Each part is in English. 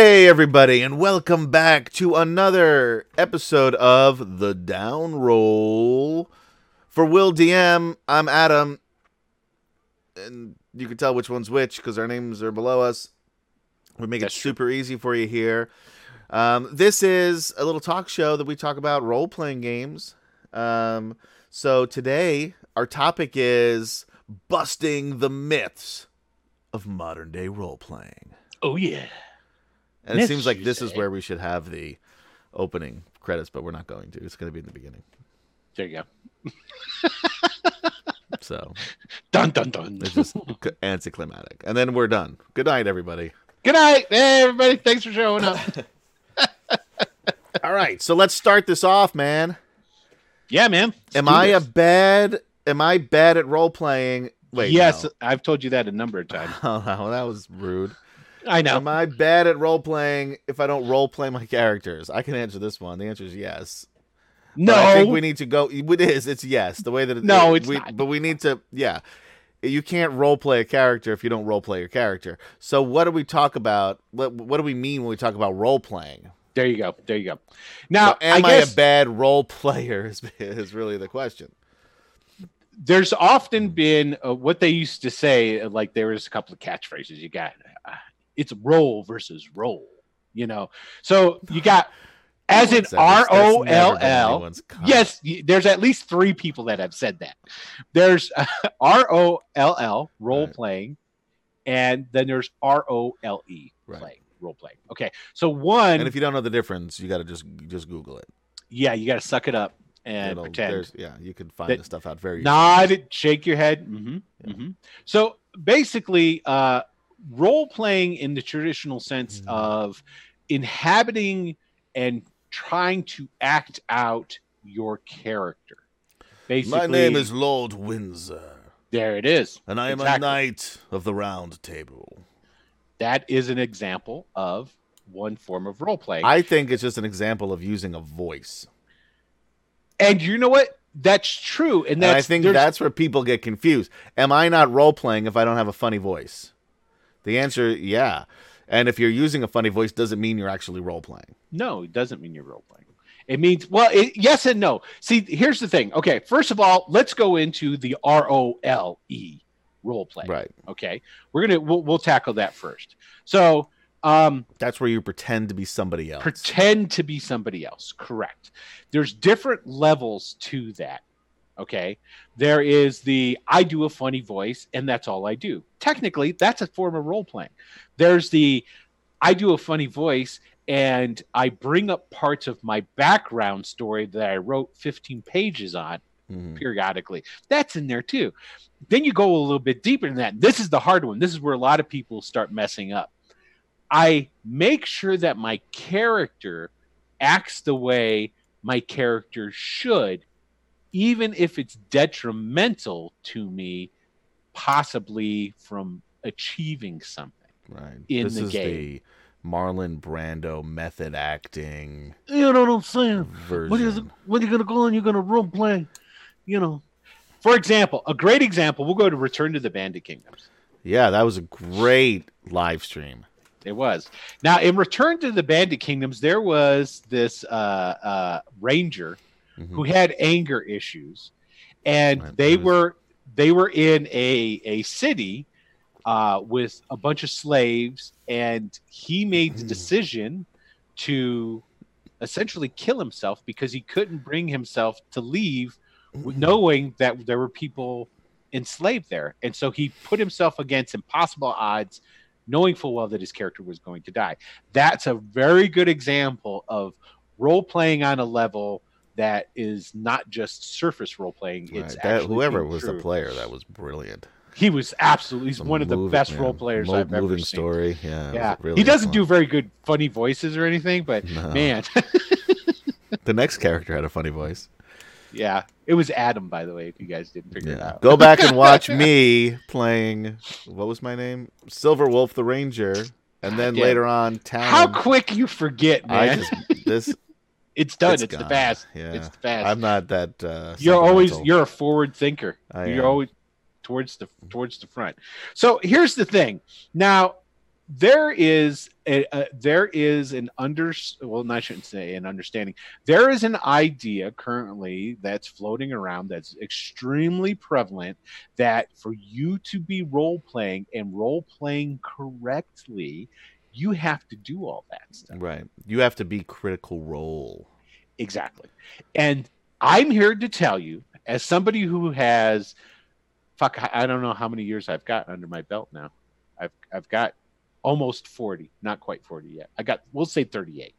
Hey, everybody, and welcome back to another episode of The Down Roll. For Will DM, I'm Adam, and you can tell which one's which because our names are below us. We make That's it true. super easy for you here. Um, this is a little talk show that we talk about role playing games. Um, so today, our topic is busting the myths of modern day role playing. Oh yeah. And it seems like you this is where we should have the opening credits, but we're not going to. It's going to be in the beginning. There you go. So Dun dun dun. it's just anticlimactic. And then we're done. Good night, everybody. Good night, hey everybody. Thanks for showing up. All right, so let's start this off, man. yeah, man. Let's Am do I a this. bad? Am I bad at role playing? Wait, yes, no. I've told you that a number of times. Oh, that was rude. I know. Am I bad at role playing if I don't role play my characters? I can answer this one. The answer is yes. no. But I think we need to go. It is. It's yes. The way that it, No, it's we, not. But we need to. Yeah, you can't role play a character if you don't role play your character. So what do we talk about? What What do we mean when we talk about role playing? there you go. There you go. Now, So am I, I guess a bad role player? Is, is really the question. there's often been uh, what they used to say. uh, Like there was a couple of catchphrases. You got uh, it's role versus role. You know, so you got as in R O L L. Yes, there's at least three people that have said that. There's R O L L role Right. playing, and then there's R O L E Right. playing role playing. Okay, so one, And if you don't know the difference, you got to just just Google it. yeah, you got to suck it up and It'll- pretend. Yeah, you can find that- this stuff out very. Nod, it, shake your head. hmm Yeah. hmm So basically, uh, role playing in the traditional sense Mhm. of inhabiting and trying to act out your character. Basically, My name is Lord Windsor, there. It is. and I am Exactly. a knight of the Round Table. That is an example of one form of role playing. I think it's just an example of using a voice. and you know what? That's true. And And I think there's- that's where people get confused. Am I not role playing if I don't have a funny voice? The answer, yeah. And if you're using a funny voice, doesn't mean you're actually role playing. no, it doesn't mean you're role playing. It means well, it, yes and no. See, here's the thing. Okay, first of all, let's go into the R O L E role play. Right. Okay, we're gonna we'll, we'll tackle that first. So, um, That's where you pretend to be somebody else. pretend to be somebody else. Correct. There's different levels to that. Okay. There is the I do a funny voice and that's all I do. Technically, that's a form of role playing. There's the I do a funny voice and I bring up parts of my background story that I wrote 15 pages on Mhm. periodically. That's in there too. Then you go a little bit deeper than that. This is the hard one. This is where a lot of people start messing up. I make sure that my character acts the way my character should, even if it's detrimental to me, possibly from achieving something. Right. in this the is game. the Marlon Brando method acting You know what I'm saying? version. What is you're gonna go and you're gonna role play? You know, For example, a great example, we'll go to Return to the Bandit Kingdoms. Yeah, that was a great live stream. It was. Now, in Return to the Bandit Kingdoms, there was this uh, uh, ranger Mhm. who had anger issues, and Right. they were they were in a a city uh, with a bunch of slaves, and he made the Mm. decision to essentially kill himself because he couldn't bring himself to leave, Mm-hmm. knowing that there were people enslaved there, and so he put himself against impossible odds. Knowing full well that his character was going to die. That's a very good example of role playing on a level that is not just surface role playing. Right, It's that- whoever was the player, that was brilliant. He was absolutely he's one of the best yeah, role players I've ever moving seen. story. Yeah, Yeah, really he doesn't fun. do very good funny voices or anything, but No. man, The next character had a funny voice. yeah, it was Adam, by the way. If you guys didn't figure it out, Go back and watch me playing. What was my name? Silver Wolf the Ranger, and then Yeah. later on, Town. How quick you forget, I man! just this. It's done. It's, the gone. fast. Yeah, It's the fast. I'm not that. Uh, you're always you're a forward thinker. I you're am. always towards the towards the front. So here's the thing. Now, there is a, a there is an under well I shouldn't say an understanding there is an idea currently that's floating around that's extremely prevalent that for you to be role playing and role playing correctly you have to do all that stuff. Right. You have to be critical role. exactly. And i'm here to tell you as somebody who has fuck i don't know how many years i've got under my belt now. I've i've got almost 40 not quite 40 yet. I got we'll say 38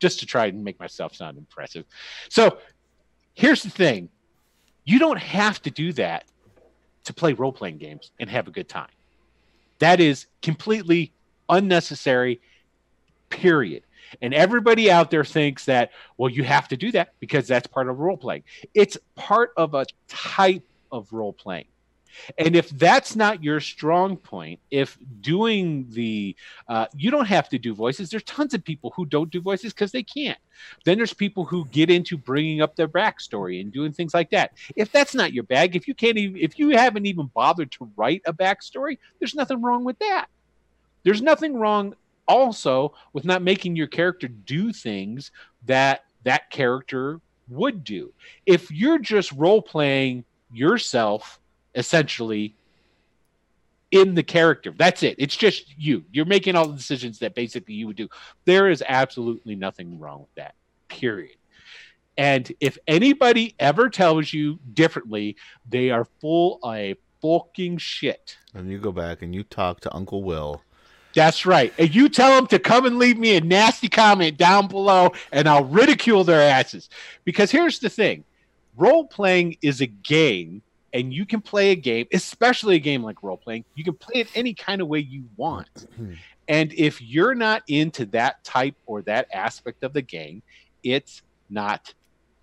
just to try and make myself sound impressive. So here's the thing. You don't have to do that to play role-playing games and have a good time. That is completely unnecessary period. And everybody out there thinks that well you have to do that because that's part of role playing it's part of a type of role playing and if that's not your strong point if doing the uh, you don't have to do voices. There's tons of people who don't do voices because they can't. Then there's people who get into bringing up their backstory and doing things like that. If that's not your bag if you can't even if you haven't even bothered to write a backstory there's nothing wrong with that there's nothing wrong also with not making your character do things that that character would do. If you're just role playing yourself essentially in the character, that's it. It's just you. You're making all the decisions that basically you would do. There is absolutely nothing wrong with that. Period. And if anybody ever tells you differently, they are full of fucking shit. And you go back and you talk to Uncle Will. That's right. And you tell them to come and leave me a nasty comment down below, and I'll ridicule their asses. Because here's the thing role playing is a game, and you can play a game, especially a game like role playing, you can play it any kind of way you want. and if you're not into that type or that aspect of the game, it's not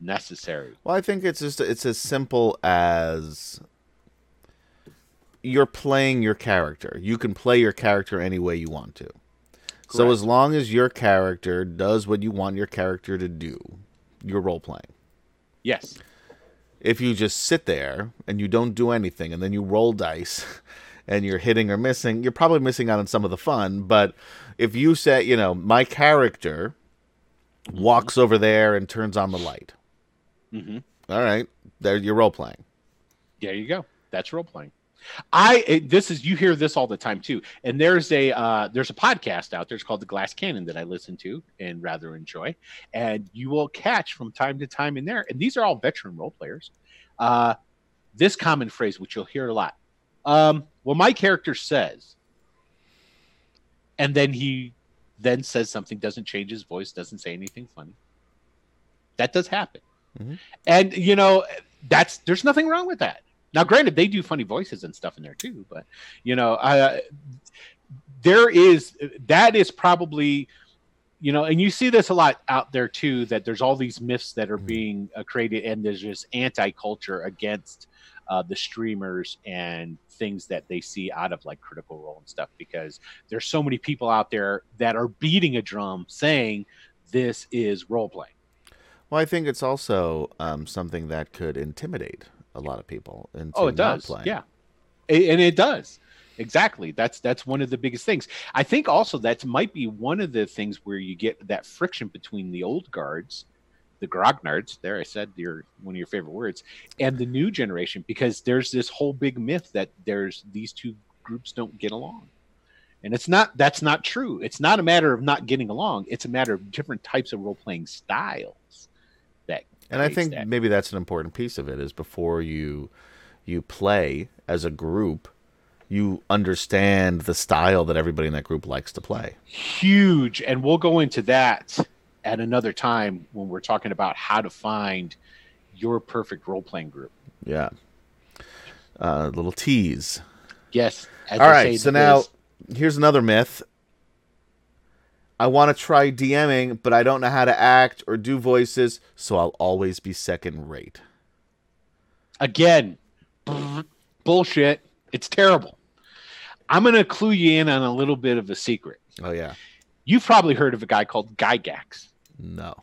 necessary. Well, I think it's just it's as simple as you're playing your character. You can play your character any way you want to. So as long as your character does what you want your character to do, you're role playing. Yes. If you just sit there and you don't do anything and then you roll dice and you're hitting or missing, you're probably missing out on some of the fun, but if you say, you know, my character walks over there and turns on the light. hmm All right, there you're role playing. There you go. That's role playing. I it- this is you hear this all the time too. And there's a uh, there's a podcast out there. It's called the Glass Cannon that I listen to and rather enjoy. And you will catch from time to time in there. And these are all veteran role players. Uh, this common phrase, which you'll hear a lot. Um, well, my character says, and then he then says something, doesn't change his voice, doesn't say anything funny. That does happen. Mhm. And you know, that's there's nothing wrong with that. Now, granted, they do funny voices and stuff in there too, but you know, uh, there is that is probably you know, and you see this a lot out there too. That there's all these myths that are Mhm. being uh, created, and there's this anti-culture against uh, the streamers and things that they see out of like Critical Role and stuff because there's so many people out there that are beating a drum saying this is role playing. Well, I think it's also um, something that could intimidate a lot of people into Oh, it does. Yeah, A- and it does. Exactly. That's that's one of the biggest things. I think also that might be one of the things where you get that friction between the old guards, the grognards. There, I said your one of your favorite words, and the new generation, because there's this whole big myth that there's these two groups don't get along, and it's not. That's not true. It's not a matter of not getting along. It's a matter of different types of role playing styles. And I think that. maybe that's an important piece of it is before you you play as a group, you understand the style that everybody in that group likes to play. huge and we'll go into that at another time when we're talking about how to find your perfect role-playing group Yeah. Uh, little tease. yes as All right, so now biz. here's another myth. I want to try DMing, but I don't know how to act or do voices, so I'll always be second rate. again bullshit. It's terrible. I'm going to clue you in on a little bit of a secret. Oh yeah. you've probably heard of a guy called gygax. No.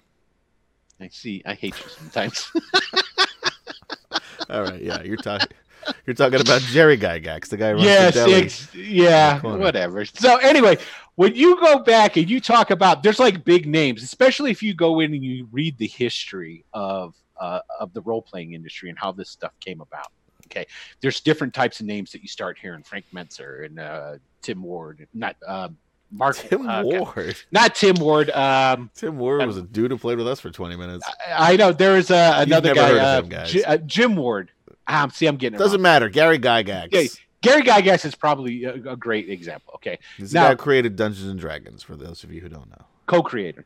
i see. I hate you sometimes. All right, yeah, you're talking You're talking about Jerry Gygax, the guy who runs yes, the deli. ex- yeah, whatever. So anyway, when you go back and you talk about, there's like big names, especially if you go in and you read the history of uh, of the role playing industry and how this stuff came about. Okay, there's different types of names that you start hearing: Frank Mentzer and uh, Tim Ward, not uh, Mark Tim uh, Ward. not Tim Ward. Um, Tim Ward was a dude who played with us for 20 minutes. I, I know there is uh, another guy, uh. J- uh, Jim Ward. Um, see, I'm getting it Doesn't wrong. matter. Gary Gygax. Yeah, Gary Gygax is probably a, a great example. Okay, He's the Now- guy who created Dungeons and Dragons, for those of you who don't know. co-creator.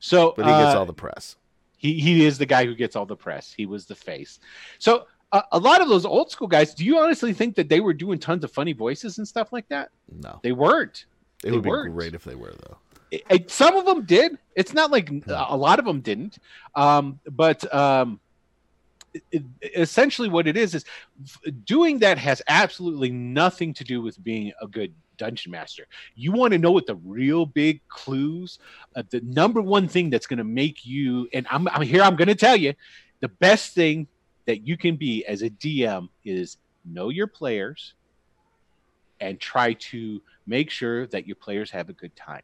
So, But he gets uh, all the press. He he is the guy who gets all the press. He was the face. So uh, a lot of those old school guys, do you honestly think that they were doing tons of funny voices and stuff like that? No. They weren't. It they would be weren't. great if they were, though. It- it- some of them did. It's not like a lot of them didn't. Um, but um, it- essentially, what it is is doing that has absolutely nothing to do with being a good dungeon master. You want to know what the real big clues, uh, the number one thing that's going to make you, and I'm, I'm here. I'm going to tell you, the best thing that you can be as a DM is know your players and try to make sure that your players have a good time.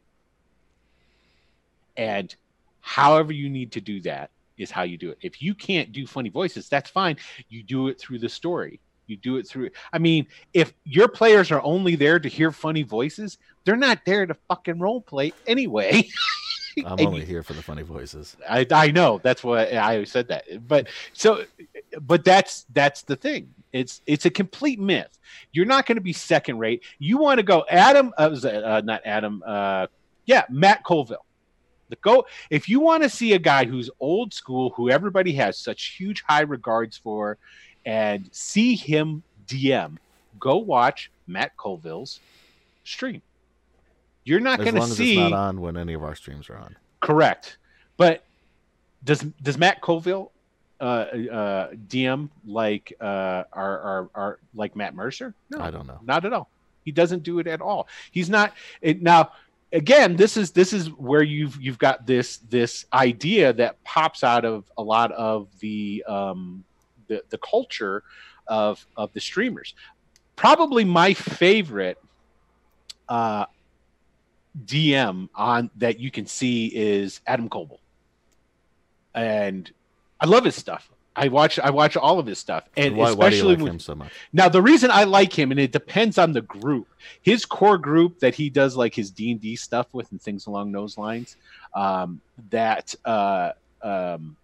And however you need to do that is how you do it. If you can't do funny voices, that's fine. You do it through the story. You do it through. I mean, if your players are only there to hear funny voices, they're not there to fucking role play anyway. I'm only here for the funny voices. I, I know that's what I always said that, but so, but that's that's the thing. It's it's a complete myth. You're not going to be second rate. You want to go Adam, uh, uh, not Adam, uh, yeah, Matt Colville. The go if you want to see a guy who's old school, who everybody has such huge high regards for, and see him DM, go watch Matt Colville's stream. You're not going to long as see it's not on when any of our streams are on. Correct. But does does Matt Colville uh, uh, DM like uh, our, our our like Matt Mercer? No, I don't know. not at all. He doesn't do it at all. He's not it, now. Again, this is this is where you've you've got this this idea that pops out of a lot of the um, the the culture of of the streamers. Probably my favorite uh, DM on that you can see is Adam Koebel, and I love his stuff. I watch I watch all of his stuff, and why, why especially like when- him so much? now the reason I like him, and it depends on the group. His core group that he does like his D and D stuff with and things along those lines. Um, that uh, um,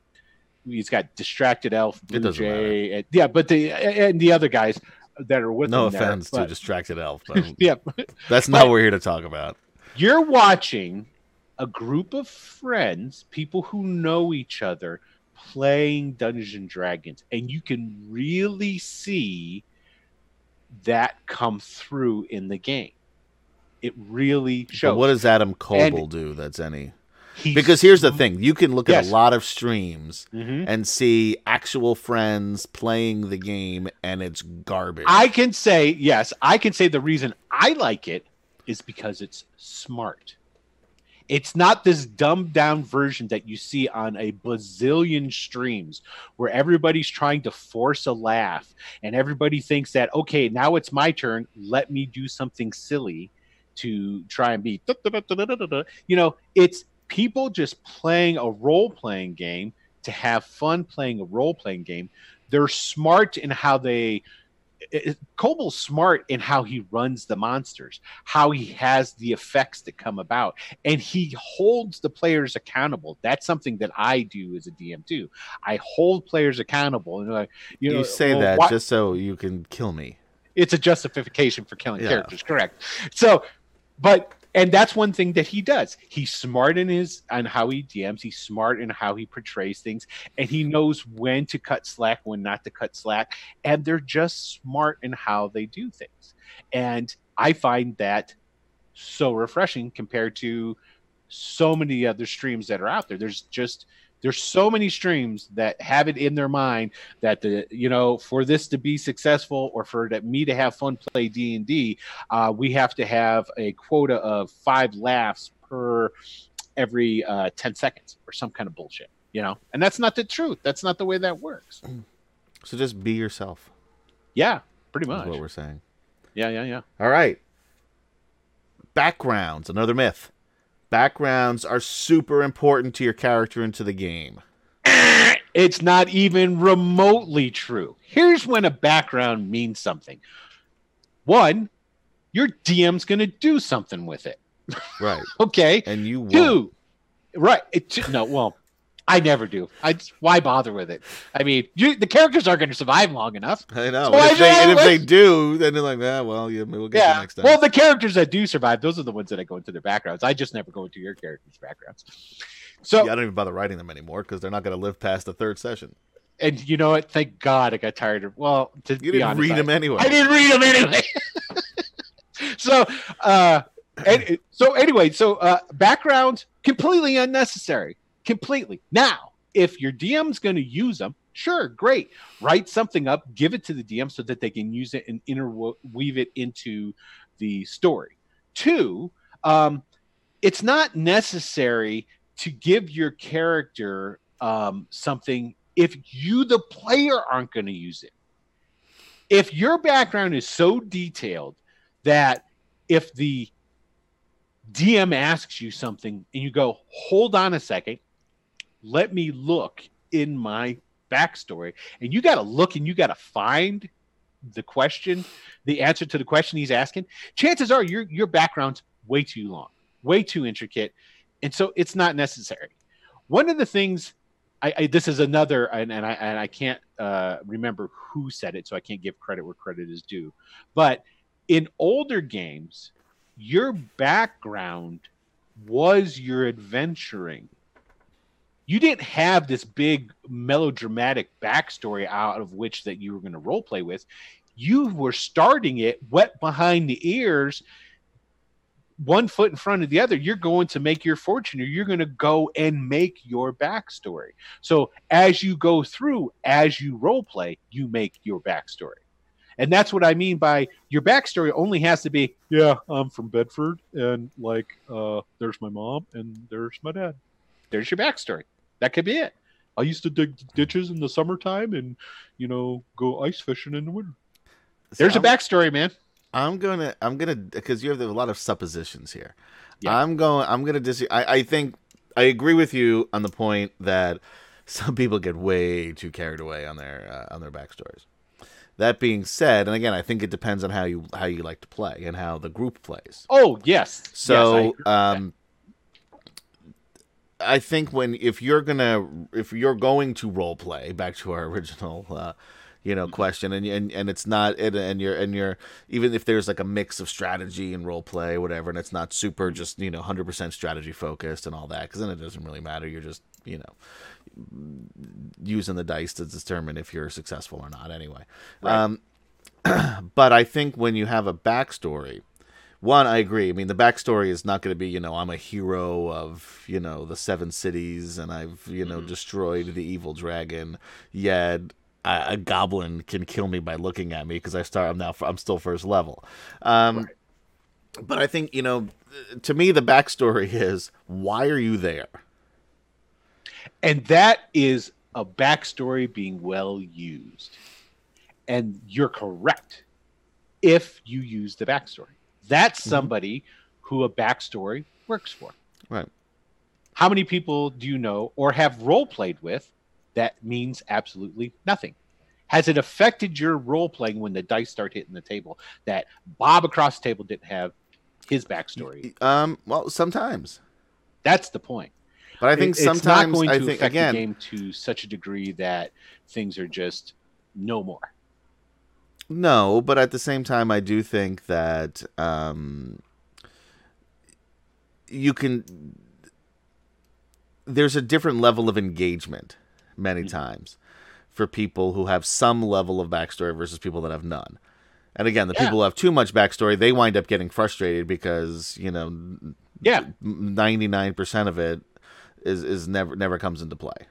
he's got distracted elf, Blue Jay, and, yeah, but the and the other guys that are with No him there, offense to but- Distracted Elf, but yeah, that's not what we're here to talk about. you're watching a group of friends, people who know each other, playing Dungeons and Dragons, and you can really see that come through in the game. It really But shows. what does Adam Koebel do that's any? Because here's the thing you can look at a lot of streams Mhm. and see actual friends playing the game, and it's garbage. I can say yes. I can say the reason I like it is because it's smart. It's not this dumbed down version that you see on a bazillion streams where everybody's trying to force a laugh and everybody thinks that, okay, now it's my turn. Let me do something silly to try and be, you know, it's people just playing a role playing game to have fun playing a role playing game. They're smart in how they it- Koebel's smart in how he runs the monsters, how he has the effects that come about, and he holds the players accountable. That's something that I do as a DM too. I hold players accountable, and like you, you say well, that why- just so you can kill me. it's a justification for killing Yeah. characters, correct? So, but and that's one thing that he does. He's smart in his on how he DMs. He's smart in how he portrays things, and he knows when to cut slack, when not to cut slack. And they're just smart in how they do things. And I find that so refreshing compared to so many other streams that are out there. There's just there's so many streams that have it in their mind that the you know for this to be successful or for that me to have fun play D and D, uh, we have to have a quota of five laughs per every uh, ten seconds or some kind of bullshit. You know, and that's not the truth. That's not the way that works. So just be yourself. Yeah, pretty much. what we're saying. Yeah, yeah, yeah. All right. Backgrounds, another myth. Backgrounds are super important to your character and to the game. It's not even remotely true. Here's when a background means something. One, your DM's going to do something with it. Right. Okay. And you. Two, right? It, no, well, I never do. I just- why bother with it? I mean, you, the characters aren't going to survive long enough. I know. So and if, they, and if they do, then they're like, ah, well, yeah, we'll get Yeah. next time. Well, the characters that do survive, those are the ones that I go into their backgrounds. I just never go into your characters' backgrounds. So, Yeah, I don't even bother writing them anymore because they're not going to live past the third session. and you know what? Thank God I got tired of. Well, to You be didn't honest, read I- them anyway. I didn't read them anyway. so, uh, and, so anyway, so uh, background completely unnecessary, completely. Now, if your DM's going to use them, sure, great. Write something up, give it to the DM so that they can use it and interweave it into the story. Two, um, it's not necessary to give your character um, something if you, the player, aren't going to use it if your background is so detailed that if the DM asks you something and you go, hold on a second, let me look in my backstory, and you got to look and you got to find the question, the answer to the question he's asking, chances are your your background's way too long, way too intricate, and so it's not necessary. One of the things I, I this is another, and, and I and I can't uh, remember who said it, so I can't give credit where credit is due. But in older games, your background was your adventuring. You didn't have this big melodramatic backstory out of which that you were going to role play with. You were starting it wet behind the ears, one foot in front of the other. You're going to make your fortune, or you're going to go and make your backstory. So as you go through, as you role play, you make your backstory. And that's what I mean by your backstory only has to be, yeah, I'm from Bedford and like uh there's my mom and there's my dad. There's your backstory. That could be it. I used to dig ditches in the summertime and you know go ice fishing in the winter. There's a I'm, backstory, man. I'm gonna, I'm gonna, because you have a lot of suppositions here. Yeah. I'm going, I'm gonna dis. I, I think I agree with you on the point that some people get way too carried away on their uh, on their backstories. That being said, and again, I think it depends on how you how you like to play and how the group plays. Oh yes. Yes, So, that. um, I think when if you're gonna if you're going to role play back to our original, uh, you know, question, and and and it's not and, and you're and you're even if there's like a mix of strategy and role play, whatever, and it's not super just you know hundred percent strategy focused and all that, because then it doesn't really matter. You're just you know using the dice to determine if you're successful or not. Anyway, Right. um, but I think when you have a backstory one, I agree. I mean, the backstory is not going to be, you know, I'm a hero of, you know, the seven cities and I've, you know, destroyed the evil dragon. Yet a, a goblin can kill me by looking at me because I start. I'm now. I'm still first level. Um, Right. But I think you know, to me, the backstory is why are you there? And that is a backstory being well used. And you're correct if you use the backstory. That's Mhm. somebody who a backstory works for. Right. How many people do you know or have role played with that means absolutely nothing? Has it affected your role playing when the dice start hitting the table that Bob across the table didn't have his backstory? Um. Well, sometimes, That's the point. but I think It- it's not sometimes going I to think affect again. the game to such a degree that things are just no more. No, but at the same time, I do think that um, you can. There's a different level of engagement many Mhm. times for people who have some level of backstory versus people that have none. And again, the Yeah. people who have too much backstory, they wind up getting frustrated because you know, Yeah. ninety nine percent of it is is never never comes into play.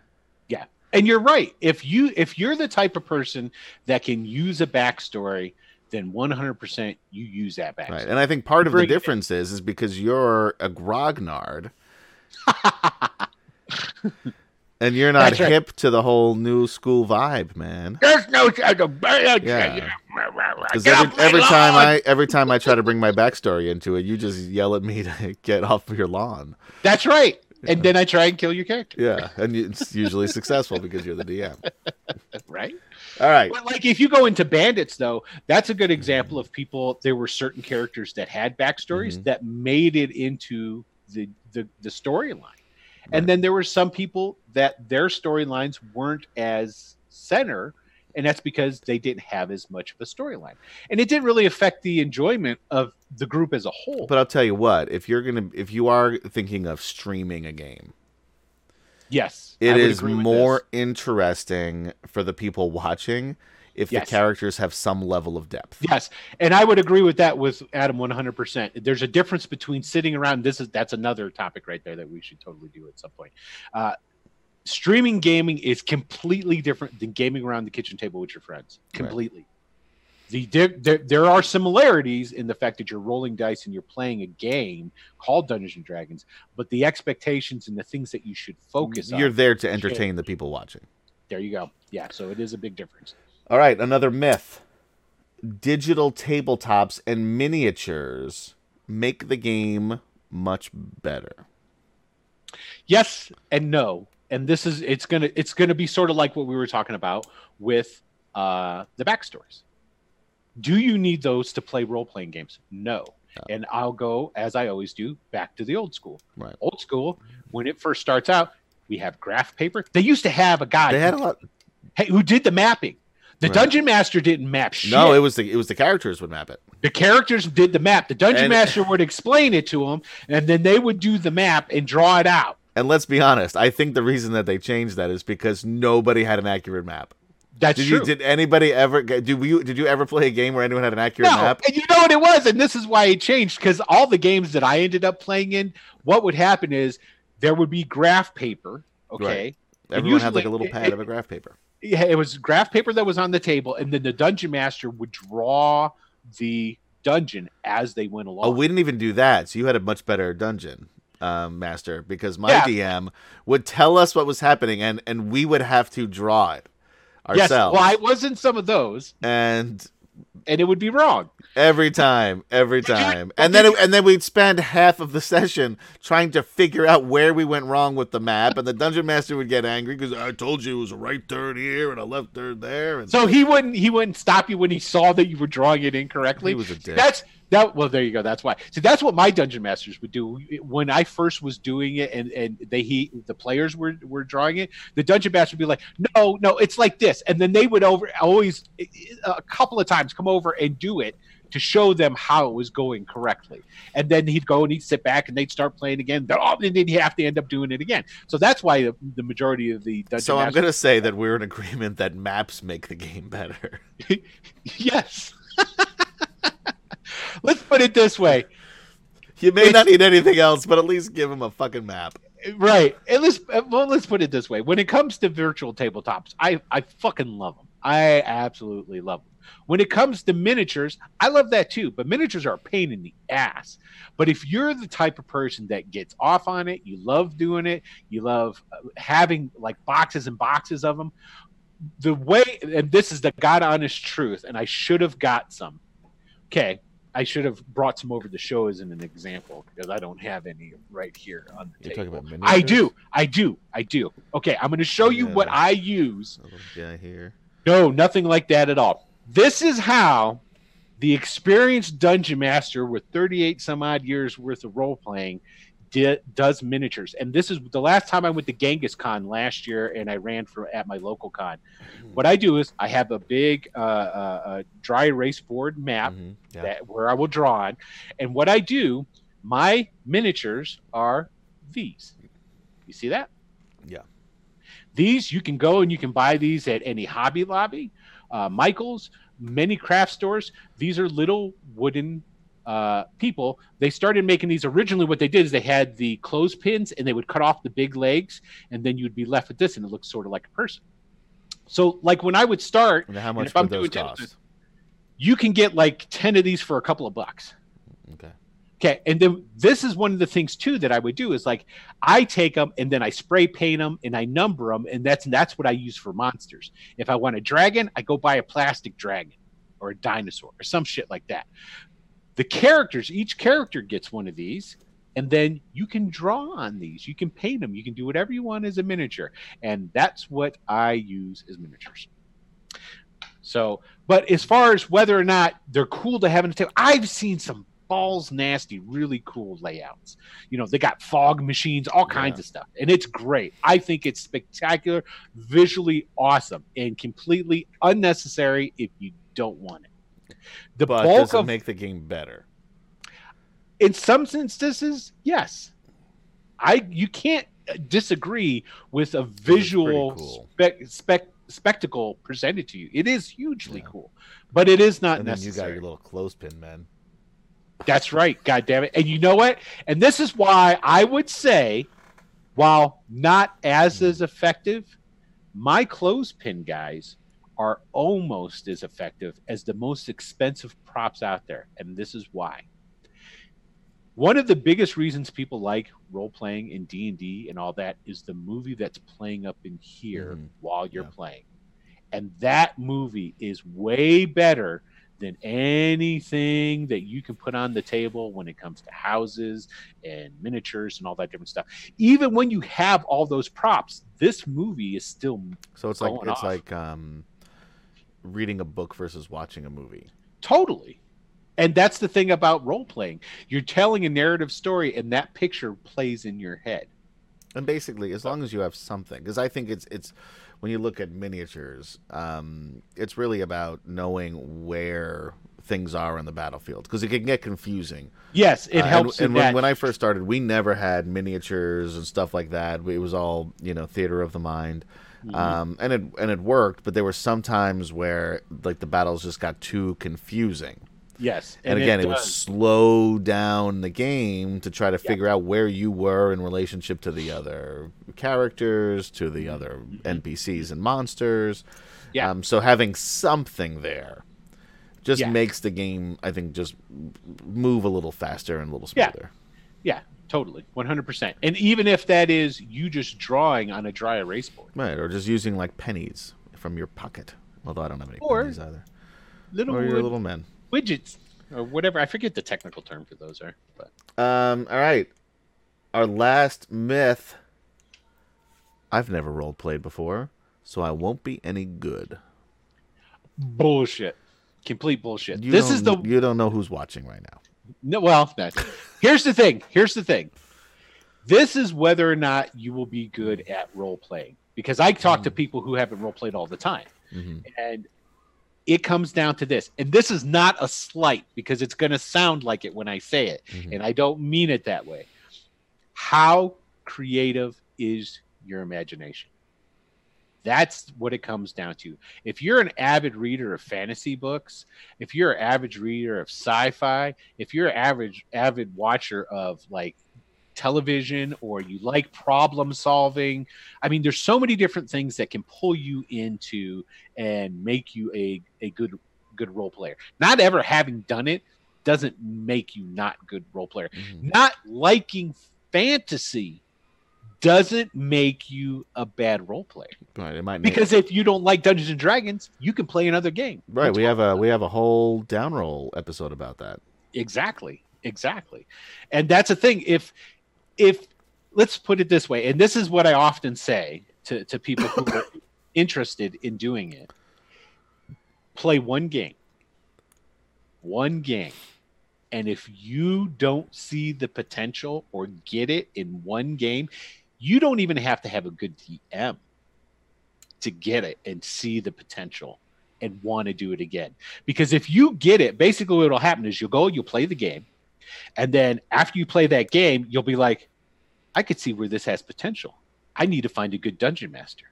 And you're right. If you if you're the type of person that can use a backstory, then 100% you use that backstory. Right. And I think part of the Bring it in. difference is is because you're a grognard And you're not That's right. hip to the whole new school vibe, man. There's no such a uh, uh, Yeah. Because every, every time lawn! I every time I try to bring my backstory into it, you just yell at me to get off of your lawn. That's right. And then I try and kill your character, Yeah, and it's usually successful because you're the DM. right? All right. But like if you go into bandits though, that's a good example of people there were certain characters that had backstories Mhm. that made it into the the, the storyline. Right. And then there were some people that their storylines weren't as center and that's because they didn't have as much of a storyline. And it didn't really affect the enjoyment of the group as a whole. But I'll tell you what, if you're gonna if you are thinking of streaming a game, yes. It is more interesting for the people watching if Yes. the characters have some level of depth. Yes, and I would agree with that with Adam one hundred percent. There's a difference between sitting around. This is that's another topic right there that we should totally do at some point. Uh, streaming gaming is completely different than gaming around the kitchen table with your friends. Right. Completely. The there, there there are similarities in the fact that you're rolling dice and you're playing a game called Dungeons and Dragons, but the expectations and the things that you should focus on. You're there to entertain the people watching. There you go. Yeah, so it is a big difference. All right, another myth. Digital tabletops and miniatures make the game much better. yes and no and this is it's gonna it's gonna be sort of like what we were talking about with uh the backstories do you need those to play role-playing games no No. and i'll go as i always do back to the old school Right. old school when it first starts out we have graph paper they used to have a guy They had a who, lot. hey, who did the mapping the Right. dungeon master didn't map shit. No, it was the it was the characters would map it. the characters did the map the dungeon And- master would explain it to them and then they would do the map and draw it out And let's be honest, I think the reason that they changed that is because nobody had an accurate map. that's Did true you? Did anybody ever? Did you? Did you ever play a game where anyone had an accurate No, map? and you know what it was, and this is why it changed because all the games that I ended up playing in, what would happen is there would be graph paper, okay, and Everyone had like a little it- pad of a graph paper. yeah, it was graph paper that was on the table, and then the dungeon master would draw the dungeon as they went oh, along. Oh, we didn't even do that. So you had a much better dungeon um, master because my Yeah. DM would tell us what was happening, and and we would have to draw it yes, ourselves. well, I was in some of those, and and it would be wrong. every time, every time, and then it, and then we'd spend half of the session trying to figure out where we went wrong with the map, and the dungeon master would get angry because I told you it was a right turn here and a left turn there, and So he wouldn't he wouldn't stop you when he saw that you were drawing it incorrectly. he was a dick. That's that. Well, there you go. That's why. So that's what my dungeon masters would do when I first was doing it, and and they he the players were were drawing it. The dungeon master would be like, no, no, it's like this, and then they would over always eh, eh, a couple of times come over and do it to show them how it was going correctly. And then he'd go and he'd sit back and they'd start playing again. Oh, and then he'd have to end up doing it again. So that's why the, the majority of the dungeon so I'm gonna say that we're in agreement that maps make the game better. Yes. Let's put it this way. You may not need anything else, but at least give him a fucking map. Right. At least, well, let's put it this way. When it comes to virtual tabletops, I, I fucking love them. I absolutely love them. When it comes to miniatures, I love that too. But miniatures are a pain in the ass. But if you're the type of person that gets off on it, you love doing it, you love uh, having like boxes and boxes of them. The way, and this is the God honest truth, and I should have got some. Okay. I should have brought some over the show as an example because I don't have any right here on the You're table. talking about? I do. I do. I do. Okay, I'm going to show you what I use. Guy here. No, nothing like that at all. This is how the experienced dungeon master with 38 some odd years worth of role playing di- does miniatures. And this is the last time I went to Genghis Con last year and I ran for at my local con. What I do is I have a big uh, uh, uh, dry erase board map Mhm, yeah. that where I will draw on. And what I do, my miniatures are these. You see that? Yeah. These you can go and you can buy these at any Hobby Lobby, uh, Michaels, many craft stores. These are little wooden uh, people. They started making these originally. What they did is they had the clothespins and they would cut off the big legs, and then you'd be left with this, and it looks sort of like a person. So, like when I would start, And how much if I'm would those doing cost? you can get like 10 of these for a couple of bucks. Okay. Okay, and then this is one of the things too that I would do is like I take them and then I spray paint them and I number them, and that's that's what I use for monsters. If I want a dragon, I go buy a plastic dragon or a dinosaur or some shit like that. The characters, each character gets one of these, and then you can draw on these. You can paint them. You can do whatever you want as a miniature, and that's what I use as miniatures. So, but as far as whether or not they're cool to have in a table, I've seen some balls nasty, really cool layouts. You know, they got fog machines, all kinds Yeah. of stuff, and it's great. I think it's spectacular, visually awesome, and completely unnecessary if you don't want it. The but bulk does it of, make the game better? in some instances, yes. I you can't uh, disagree with a visual cool. spec, spec spectacle presented to you. It is hugely Yeah. cool, but it is not and then you got your little clothespin, man. That's right. God damn it. And you know what? And this is why I would say, while not as as effective, my clothespin guys are almost as effective as the most expensive props out there. And this is why. One of the biggest reasons people like role playing in D and D and all that is the movie that's playing up in here Mhm. while you're Yeah. playing, and that movie is way better than anything that you can put on the table when it comes to houses and miniatures and all that different stuff. Even when you have all those props, this movie is still So it's like it's off. like um, reading a book versus watching a movie. totally. And that's the thing about role playing. You're telling a narrative story and that picture plays in your head. And basically, as long as you have something, because I think it's it's when you look at miniatures, um, it's really about knowing where things are on the battlefield because it can get confusing. Yes, it Uh, helps And, and when, when I first started, we never had miniatures and stuff like that. It was all you know, theater of the mind, Mhm. um, and it and it worked. But there were some times where like the battles just got too confusing. yes. And, again, it, would slow down the game to try to figure out where you were in relationship to the other characters, to the other NPCs and monsters. Mm-hmm. Yeah. Um, so having something there just Yeah. makes the game, I think, just move a little faster and a little Yeah. smoother. Yeah, totally. 100%. And even if that is you just drawing on a dry erase board. Right. Or just using like pennies from your pocket. Although I don't have any Or pennies either. Little, Or your little men. widgets or whatever. I forget the technical term for those are. But Um, all right. Our last myth. I've never role played before, so I won't be any good. bullshit. Complete bullshit. You this is the don't- you don't know who's watching right now. No, well, no. Here's the thing. Here's the thing. This is whether or not you will be good at role playing. Because I talk to people who haven't role played all the time. hmm And it comes down to this. And this is not a slight because it's going to sound like it when I say it. Mhm. And I don't mean it that way. How creative is your imagination? That's what it comes down to. If you're an avid reader of fantasy books, if you're an average reader of sci-fi, if you're an average avid watcher of like television or you like problem solving, I mean there's so many different things that can pull you into and make you a, a good good role player. Not ever having done it doesn't make you not good role player. Mhm. Not liking fantasy doesn't make you a bad role player. Right. It might Because if you don't like Dungeons and Dragons, you can play another game. right. We'll We have a we have a whole down roll episode about that. exactly exactly and that's the thing if if let's put it this way and this is what i often say to, to people who are interested in doing it play one game one game and if you don't see the potential or get it in one game you don't even have to have a good dm to get it and see the potential and want to do it again. Because if you get it basically what will happen is you'll go you'll play the game and then after you play that game you'll be like i could see where this has potential. I need to find a good dungeon master.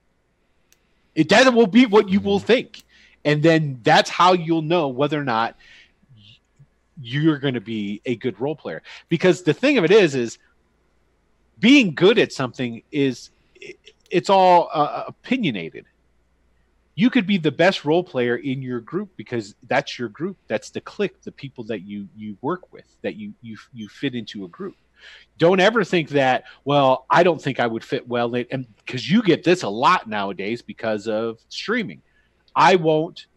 It that will be what you will mm-hmm. think. And then that's how you'll know whether or not you're going to be a good role player. Because the thing of it is is being good at something is it's all uh, opinionated. You could be the best role player in your group because that's your group. That's the clique the people that you you work with that you you you fit into a group. Don't ever think that well i don't think i would fit well in and because you get this a lot nowadays because of streaming. I won't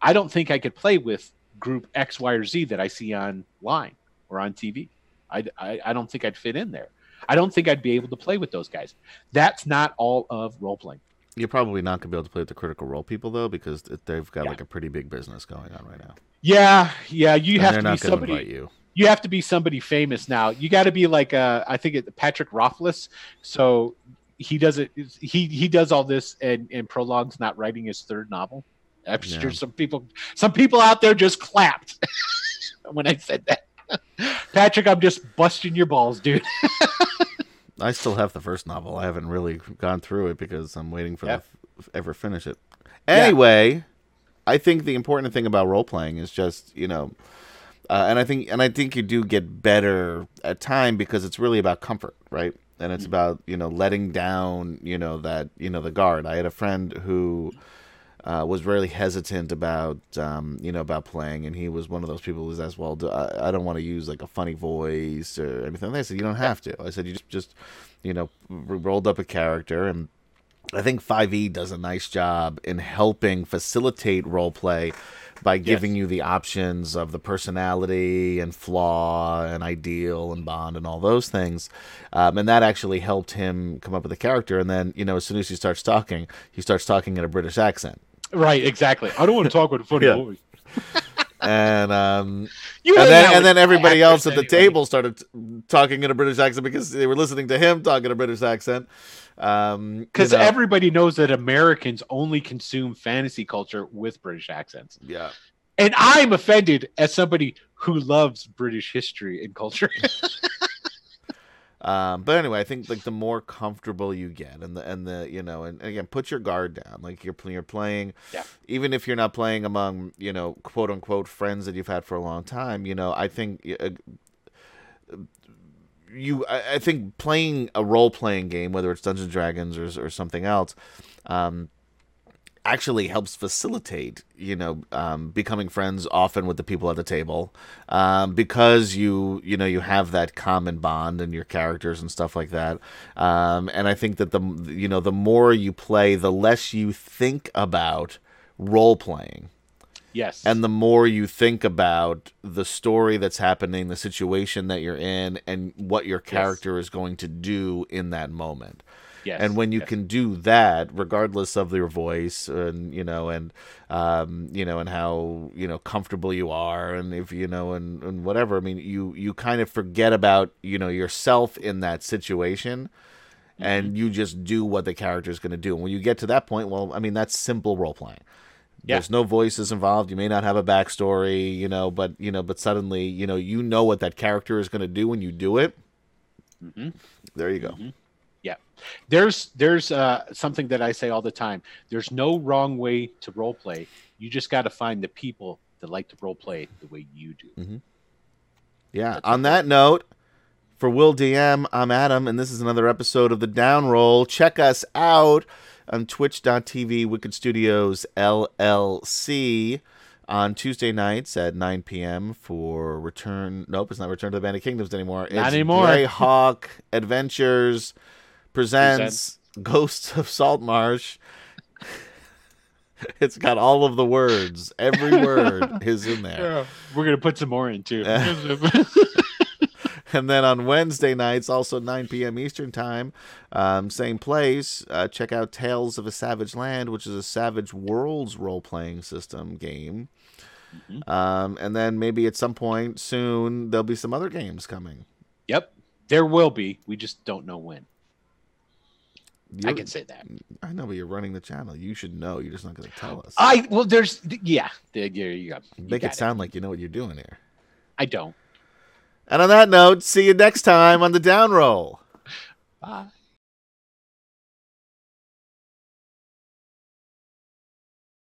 i don't think i could play with group x y or z that i see online or on tv I, I, I don't think i'd fit in there i don't think i'd be able to play with those guys that's not all of role playing You're probably not gonna be able to play with the Critical Role people though, because they've got Yeah. like a pretty big business going on right now. yeah yeah you And have to be somebody you. you have to be somebody famous now. You got to be like uh, I think it, Patrick Rothfuss. So he does it. He he does all this and and prologues not writing his third novel. I'm Yeah. sure some people some people out there just clapped when I said that. Patrick, I'm just busting your balls, dude. I still have the first novel. I haven't really gone through it because I'm waiting for Yep. the f- ever finish it. Anyway, I think the important thing about role playing is just you know, uh, and I think and I think you do get better at time because it's really about comfort, right? And it's about you know letting down you know that you know the guard. I had a friend who. Uh, was really hesitant about um, you know about playing, and he was one of those people who as "Well, do, I, I don't want to use like a funny voice or anything." And I said, "You don't have to." I said, "You just just you know r- rolled up a character and I think 5e does a nice job in helping facilitate role play by giving you the options of the personality and flaw and ideal and bond and all those things. Um, and that actually helped him come up with a character. And then, you know, as soon as he starts talking, he starts talking in a British accent. Right, exactly. I don't want to talk with a funny Yeah. voice. And um, You and hang then out and then everybody else at the anyway. table started t- talking in a British accent because they were listening to him talk in a British accent. Um, you Because know, everybody knows that Americans only consume fantasy culture with British accents. yeah. And I'm offended as somebody who loves British history and culture. Um, but anyway, I think like the more comfortable you get, and the and the you know, and, and again, put your guard down. Like you're you're playing, Yeah. even if you're not playing among you know quote unquote friends that you've had for a long time. You know, I think uh, you I, I think playing a role playing game, whether it's Dungeons and Dragons or or something else, um, actually helps facilitate you know um, becoming friends often with the people at the table um, because you you know you have that common bond and your characters and stuff like that. Um, and i think that the you know the more you play the less you think about role playing yes. and the more you think about the story that's happening the situation that you're in and what your character is going to do in that moment yes. and when you yes. can do that regardless of your voice and you know and um you know and how you know comfortable you are and if you know and, and whatever i mean you you kind of forget about you know yourself in that situation Mm-hmm. and you just do what the character is going to do and when you get to that point well i mean that's simple role playing Yeah. there's no voices involved you may not have a backstory you know but you know but suddenly you know you know what that character is going to do when you do it Mhm. there you go Yeah. There's there's uh, something that I say all the time. There's no wrong way to role play. You just got to find the people that like to role play the way you do. Yeah. On that note, for Will DM, I'm Adam, and this is another episode of the Down Roll. Check us out on twitch.tv, Wicked Studios LLC on Tuesday nights at 9 p.m. for Return. Nope, it's not Return to the Bandit Kingdoms anymore. Not it's anymore. Greyhawk Adventures presents Ghosts of Saltmarsh. it's got all of the words. Every word is in there. We're gonna put some more in too. And then on Wednesday nights, also 9 p.m. Eastern Time, um, same place, uh, check out Tales of a Savage Land, which is a Savage Worlds role playing system game. Mhm. Um, and then maybe at some point soon, there'll be some other games coming. yep, there will be. We just don't know when. I can say that. I know, but you're running the channel. You should know. You're just not going to tell us. I well, there's yeah. There, you go. You Make it sound like you know what you're doing here. I don't. And on that note, see you next time on the Down Roll. Bye.